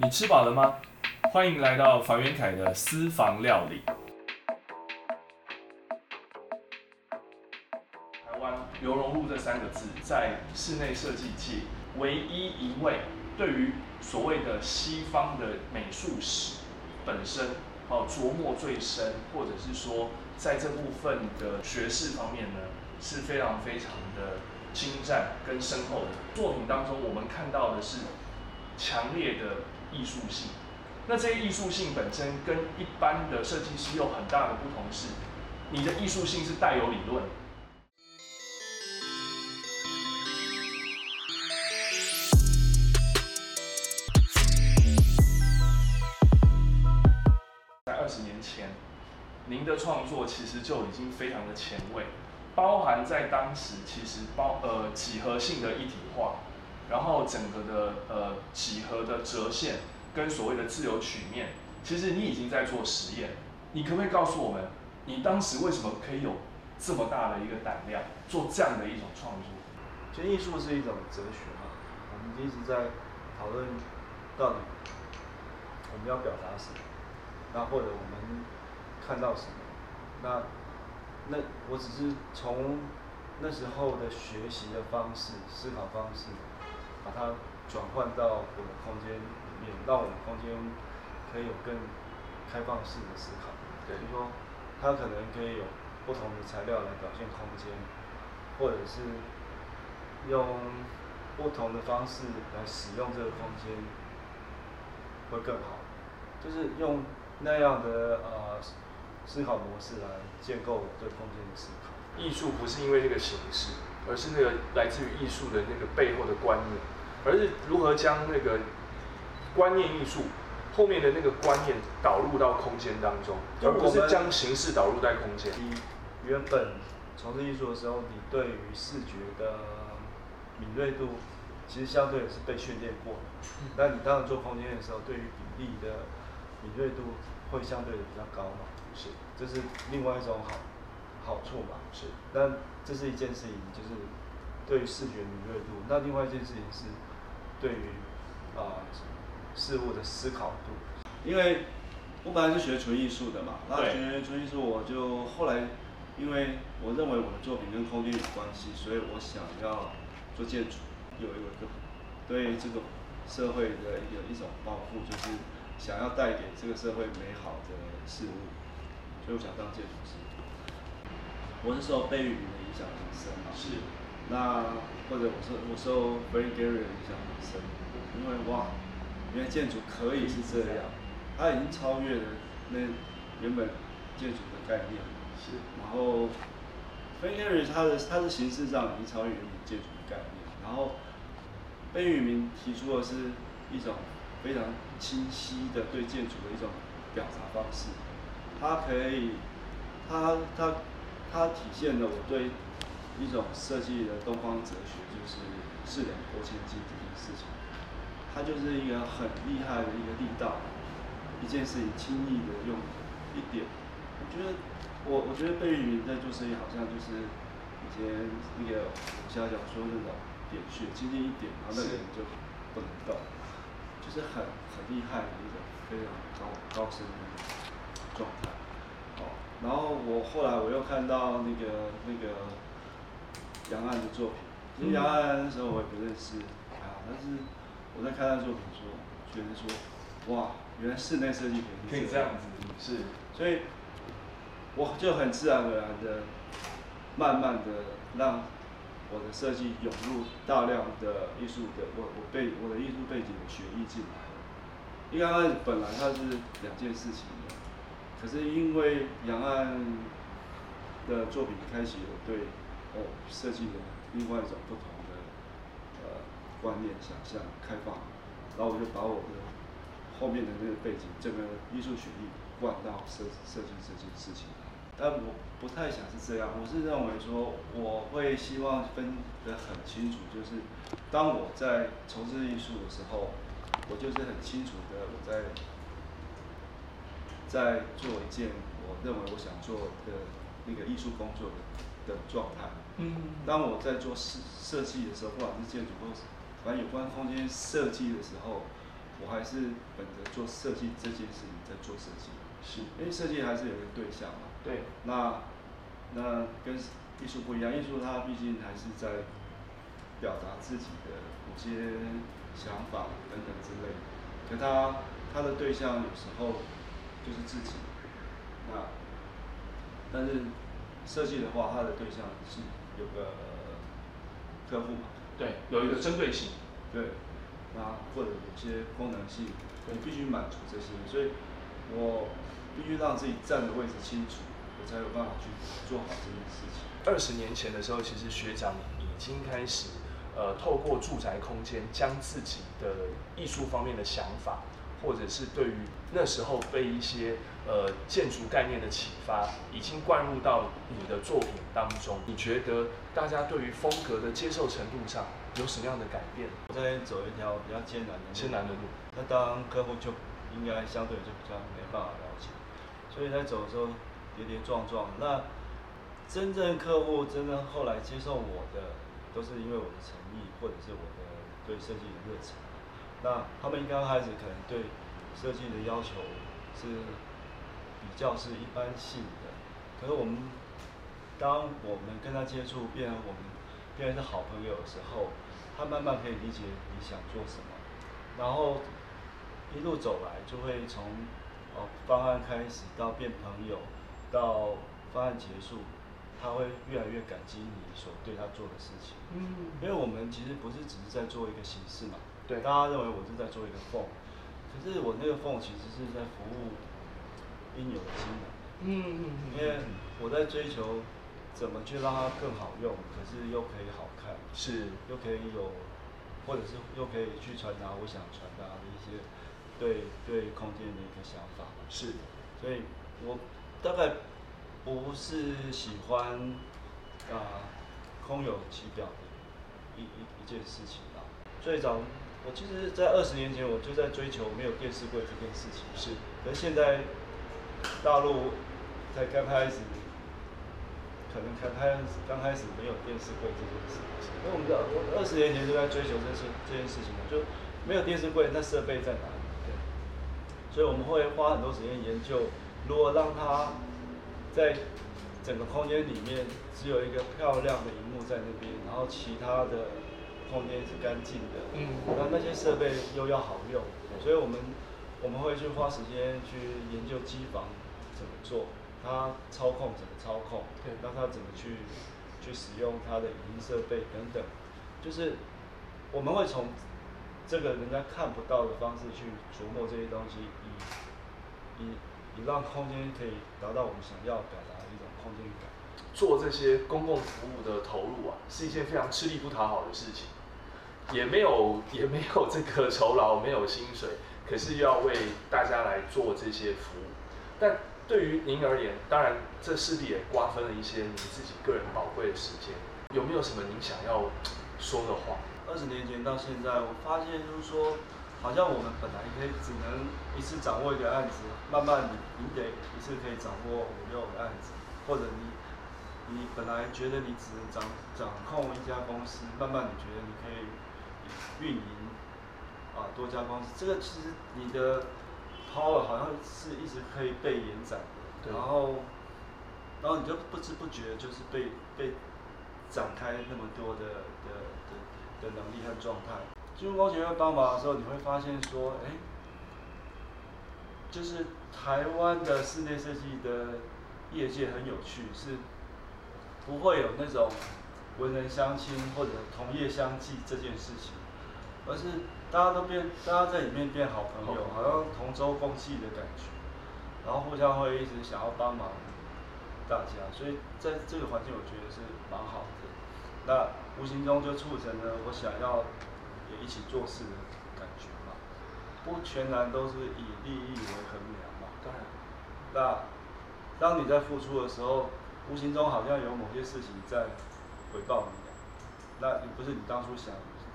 你吃饱了吗？欢迎来到房元凯的私房料理。台湾刘荣禄这三个字，在室内设计界唯一一位对于所谓的西方的美术史本身哦琢磨最深，或者是说在这部分的学识方面呢，是非常非常的精湛跟深厚的。作品当中，我们看到的是强烈的艺术性。那这些艺术性本身跟一般的设计师有很大的不同是，你的艺术性是带有理论。在二十年前，您的创作其实就已经非常的前卫，包含在当时其实包呃几何性的一体化，然后整个的呃几何的折线跟所谓的自由曲面，其实你已经在做实验。你可不可以告诉我们，你当时为什么可以有这么大的一个胆量做这样的一种创作？其实艺术是一种哲学嘛，我们一直在讨论到底我们要表达什么，那或者我们看到什么，那那我只是从那时候的学习的方式、思考方式，把它转换到我的空间里面，让我的空间可以有更开放式的思考。对比如说，它可能可以有不同的材料来表现空间，或者是用不同的方式来使用这个空间，会更好。就是用那样的呃思考模式来建构我对空间的思考。艺术不是因为这个形式，而是那个来自于艺术的那个背后的观念，而是如何将那个观念艺术后面的那个观念导入到空间当中，而不是将形式导入在空间。你原本从事艺术的时候，你对于视觉的敏锐度，其实相对也是被训练过的。那你当然做空间的时候，对于比例的敏锐度会相对的比较高嘛。是，这是另外一种好好处嘛。是，那这是一件事情，就是对于视觉敏锐度。那另外一件事情是对于啊、事物的思考度。因为我本来是学纯艺术的嘛，那对学纯艺术我就后来，因为我认为我的作品跟空间有关系，所以我想要做建筑，有一个对这个社会的一个一种抱负，就是想要带给这个社会美好的事物，所以我想当建筑师。我是受贝聿铭的影响很深嘛，是，那或者我受我受 Frank Gehry 的影响很深，因为哇，原来建筑可以是这样，它已经超越了那原本建筑的概念。是，然后 Frank Gehry 它的它的形式上已经超越原本建筑的概念，然后贝聿铭提出的是一种非常清晰的对建筑的一种表达方式，它可以，它它它体现了我对一种设计的东方哲学，就是四两拨千斤这件事情，它就是一个很厉害的一个力道，一件事情轻易的用一点，我觉得我我觉得贝聿铭在做生意好像就是以前那个武侠小说那种点穴，轻轻一点，然后那个人就不能动，就是很很厉害的一种非常高高深的状态。哦，然后我后来我又看到那个那个杨岸的作品，其实杨岸那时候我也不认识啊，但是我在看他作品的时候，觉得说，哇，原来室内设计可以这样。子，是，所以我就很自然而然的，慢慢的让我的设计涌入大量的艺术的我我背我的艺术背景的学艺进来了。因为刚开始本来它是两件事情的，可是因为杨岸的作品开启我对哦设计的另外一种不同的呃观念、想象、开放，然后我就把我的后面的那个背景，整个艺术学历灌到设设计这件事情。但我不太想是这样，我是认为说我会希望分得很清楚，就是当我在从事艺术的时候，我就是很清楚的我在在做一件我认为我想做的那个艺术工作的的状态。嗯，当我在做设设计的时候，不管是建筑或是反正有关空间设计的时候，我还是本着做设计这件事情在做设计。是，因为设计还是有一个对象嘛。对。那那跟艺术不一样，艺术它毕竟还是在表达自己的某些想法等等之类的。可它它的对象有时候就是自己。那但是设计的话，它的对象是有个客户嘛。对，有一个针对性。对。那或者有些功能性，你必须满足这些，所以我必须让自己站的位置清楚，我才有办法去做好这件事情。二十年前的时候，其实学长已经开始，呃，透过住宅空间，将自己的艺术方面的想法，或者是对于那时候被一些呃建筑概念的启发，已经灌入到你的作品当中。你觉得大家对于风格的接受程度上有什么样的改变？我在走一条比较艰难的艰难的路，那当客户就应该相对就比较没办法了解，所以在走的时候跌跌撞撞。那真正客户真正后来接受我的，都是因为我的诚意，或者是我的对设计的热忱。那他们刚开始可能对设计的要求是比较是一般性的，可是我们当我们跟他接触，变成我们变成是好朋友的时候，他慢慢可以理解你想做什么，然后一路走来就会从哦方案开始到变朋友，到方案结束。他会越来越感激你所对他做的事情，嗯，因为我们其实不是只是在做一个形式嘛，对，大家认为我是在做一个缝，可是我那个缝其实是在服务应有的功能，嗯嗯嗯，因为我在追求怎么去让它更好用，可是又可以好看，是，又可以有，或者是又可以去传达我想传达的一些对对空间的一个想法，是，所以我大概。不是喜欢啊空有其表的一一一件事情啊。最早我其实，在二十年前我就在追求没有电视柜这件事情。是。可是现在大陆才刚开始，可能刚开刚开始没有电视柜这件事情。因为我们知道，我二十年前就在追求这事这件事情嘛，就没有电视柜，那设备在哪里？对。所以我们会花很多时间研究，如何让它。在整个空间里面，只有一个漂亮的荧幕在那边，然后其他的空间是干净的。嗯。那那些设备又要好用，所以我们我们会去花时间去研究机房怎么做，它操控怎么操控，对，让它怎么去去使用它的影音设备等等，就是我们会从这个人家看不到的方式去琢磨这些东西，以以。你让空间可以达到我们想要表达的一种空间感。做这些公共服务的投入啊，是一件非常吃力不讨好的事情，也没有也没有这个酬劳，没有薪水，可是要为大家来做这些服务。但对于您而言，当然这势必也瓜分了一些您自己个人宝贵的时间。有没有什么您想要说的话？二十年前到现在，我发现就是说。好像我们本来可以只能一次掌握一个案子，慢慢你你得一次可以掌握五六个案子，或者你你本来觉得你只能掌掌控一家公司，慢慢你觉得你可以运营啊多家公司，这个其实你的 power 好像是一直可以被延展的，然后然后你就不知不觉就是被被展开那么多的的的的能力和状态。金融工学院帮忙的时候，你会发现说，哎，就是台湾的室内设计的业界很有趣，是不会有那种文人相亲或者同业相忌这件事情，而是大家都变，大家在里面变好朋友，好像同舟共济的感觉，然后互相会一直想要帮忙大家，所以在这个环境我觉得是蛮好的，那无形中就促成了我想要。也一起做事的感觉嘛，不全然都是以利益为衡量嘛。当然，那当你在付出的时候，无形中好像有某些事情在回报你。那也不是你当初想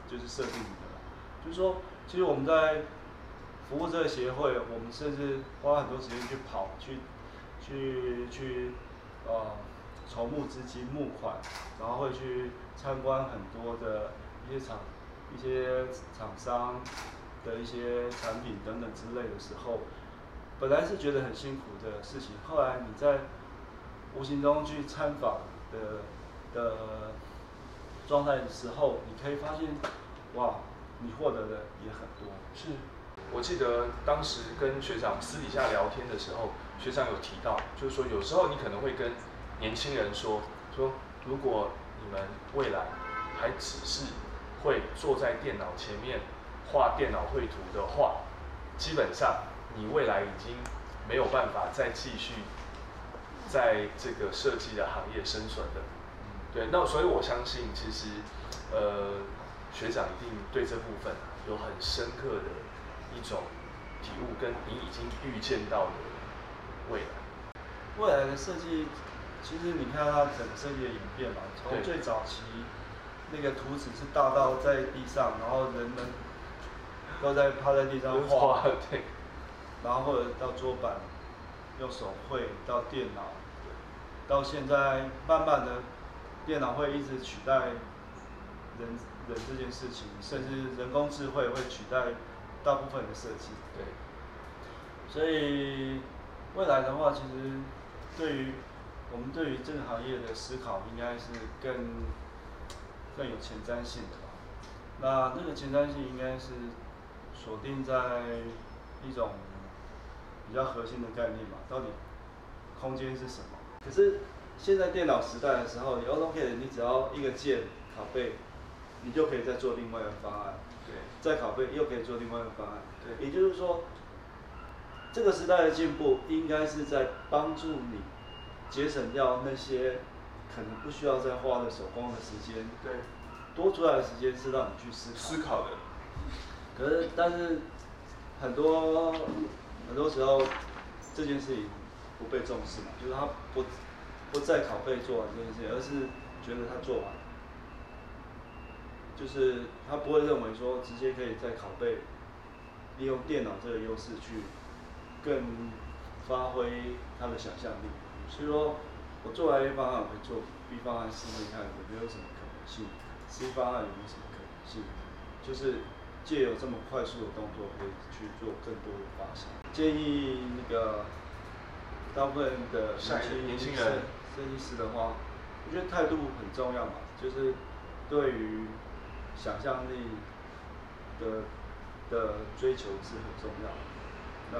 就是设定的，就是说，其实我们在服务这个协会，我们甚至花很多时间去跑，去去去呃筹募资金募款，然后会去参观很多的一些厂。一些厂商，的一些产品等等之类的时候，本来是觉得很辛苦的事情，后来你在无形中去参访的的状态的时候，你可以发现，哇，你获得的也很多。是，我记得当时跟学长私底下聊天的时候，学长有提到，就是说有时候你可能会跟年轻人说，说如果你们未来还只是会坐在电脑前面画电脑绘图的话，基本上你未来已经没有办法再继续在这个设计的行业生存的。对，那所以我相信，其实呃学长一定对这部分有很深刻的一种体悟，跟你已经预见到的未来。未来的设计，其实你看它整个设计的演变嘛，从最早期那个图纸是大到在地上，然后人们都在趴在地上画，对，然后或者到桌板用手绘，到电脑，到现在慢慢的电脑会一直取代人人这件事情，甚至人工智慧会取代大部分的设计。对，所以未来的话，其实对于我们对于这个行业的思考，应该是更更有前瞻性的吧。那那个前瞻性应该是锁定在一种比较核心的概念嘛，到底空间是什么？可是现在电脑时代的时候，你 AutoCAD 你只要一个键拷贝，你就可以再做另外一个方案。对，再拷贝又可以做另外一个方案。对也就是说，这个时代的进步应该是在帮助你节省掉那些可能不需要再花的手工的时间，对，多出来的时间是让你去思考。思考的，可是，但是很多很多时候这件事情不被重视嘛，就是他不不再拷贝做完这件事情，而是觉得他做完，就是他不会认为说直接可以再拷贝，利用电脑这个优势去更发挥他的想象力。所以说我做完 A 方案，我会做 B 方案试试看有没有什么可能性，C 方案有没有什么可能性，就是借由这么快速的动作，可以去做更多的发想。建议那个大部分的下一年年轻人设设计师的话，我觉得态度很重要嘛，就是对于想象力的的追求是很重要的。那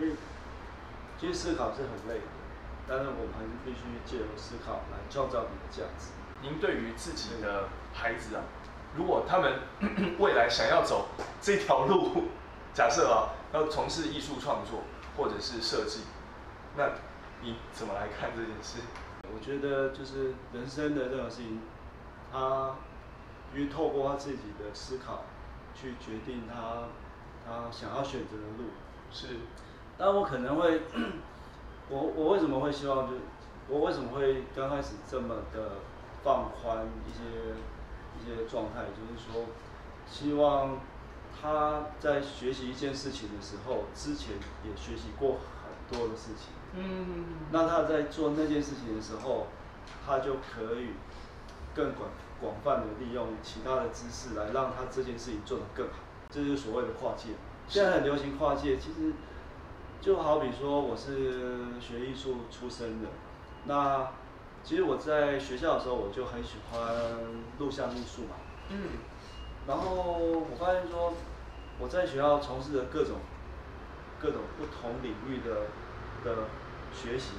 因为其实思考是很累的，但是我们还是必须借由思考来创造你的价值。您对于自己的孩子啊，如果他们 未来想要走这条路，假设啊，要从事艺术创作或者是设计，那你怎么来看这件事？我觉得就是人生的这种事情，他因为透过他自己的思考去决定他他想要选择的路。是，但我可能会，我我为什么会希望就是我为什么会刚开始这么的放宽一些一些状态，就是说希望他在学习一件事情的时候，之前也学习过很多的事情。嗯，那他在做那件事情的时候，他就可以更广广泛的利用其他的知识来让他这件事情做得更好，这就是所谓的跨界。现在很流行跨界，其实就好比说我是学艺术出身的，那其实我在学校的时候我就很喜欢录像艺术嘛，嗯，然后我发现说我在学校从事的各种各种不同领域的的学习，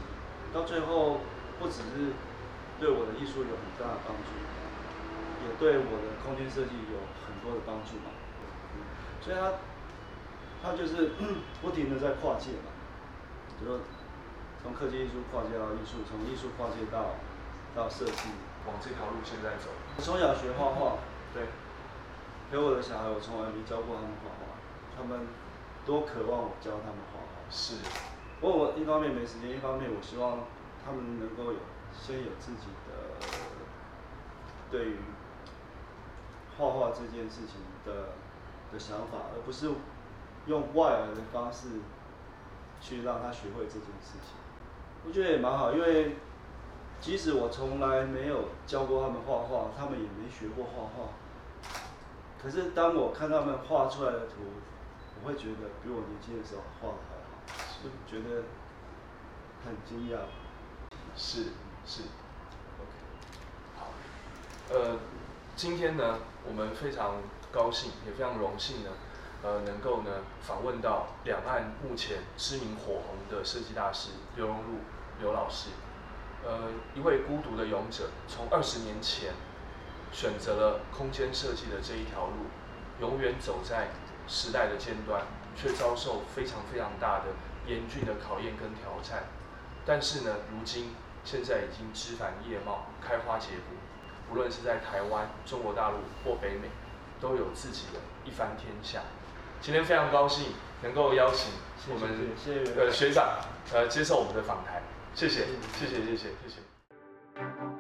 到最后不只是对我的艺术有很大的帮助，也对我的空间设计有很多的帮助嘛。嗯所以他，他就是 不停的在跨界嘛，比如说从科技艺术跨界到艺术，从艺术跨界到到设计。往这条路现在走，我从小学画画，对，陪我的小孩，我从来没教过他们画画，他们多渴望我教他们画画。是，不过我一方面没时间，一方面我希望他们能够有先有自己的对于画画这件事情的的想法，而不是用外来的方式去让他学会这件事情。我觉得也蛮好，因为即使我从来没有教过他们画画，他们也没学过画画，可是当我看他们画出来的图，我会觉得比我年轻的时候画的还好，就觉得很惊讶。是是，OK，好，呃，今天呢，我们非常高兴，也非常荣幸呢，呃，能够呢访问到两岸目前知名火红的设计大师刘荣禄刘老师，呃，一位孤独的勇者，从二十年前选择了空间设计的这一条路，永远走在时代的尖端，却遭受非常非常大的严峻的考验跟挑战。但是呢，如今现在已经枝繁叶茂、开花结果，不论是在台湾、中国大陆或北美，都有自己的一番天下。今天非常高兴能够邀请我们呃学长呃接受我们的访谈，谢谢，谢谢，谢谢，谢谢。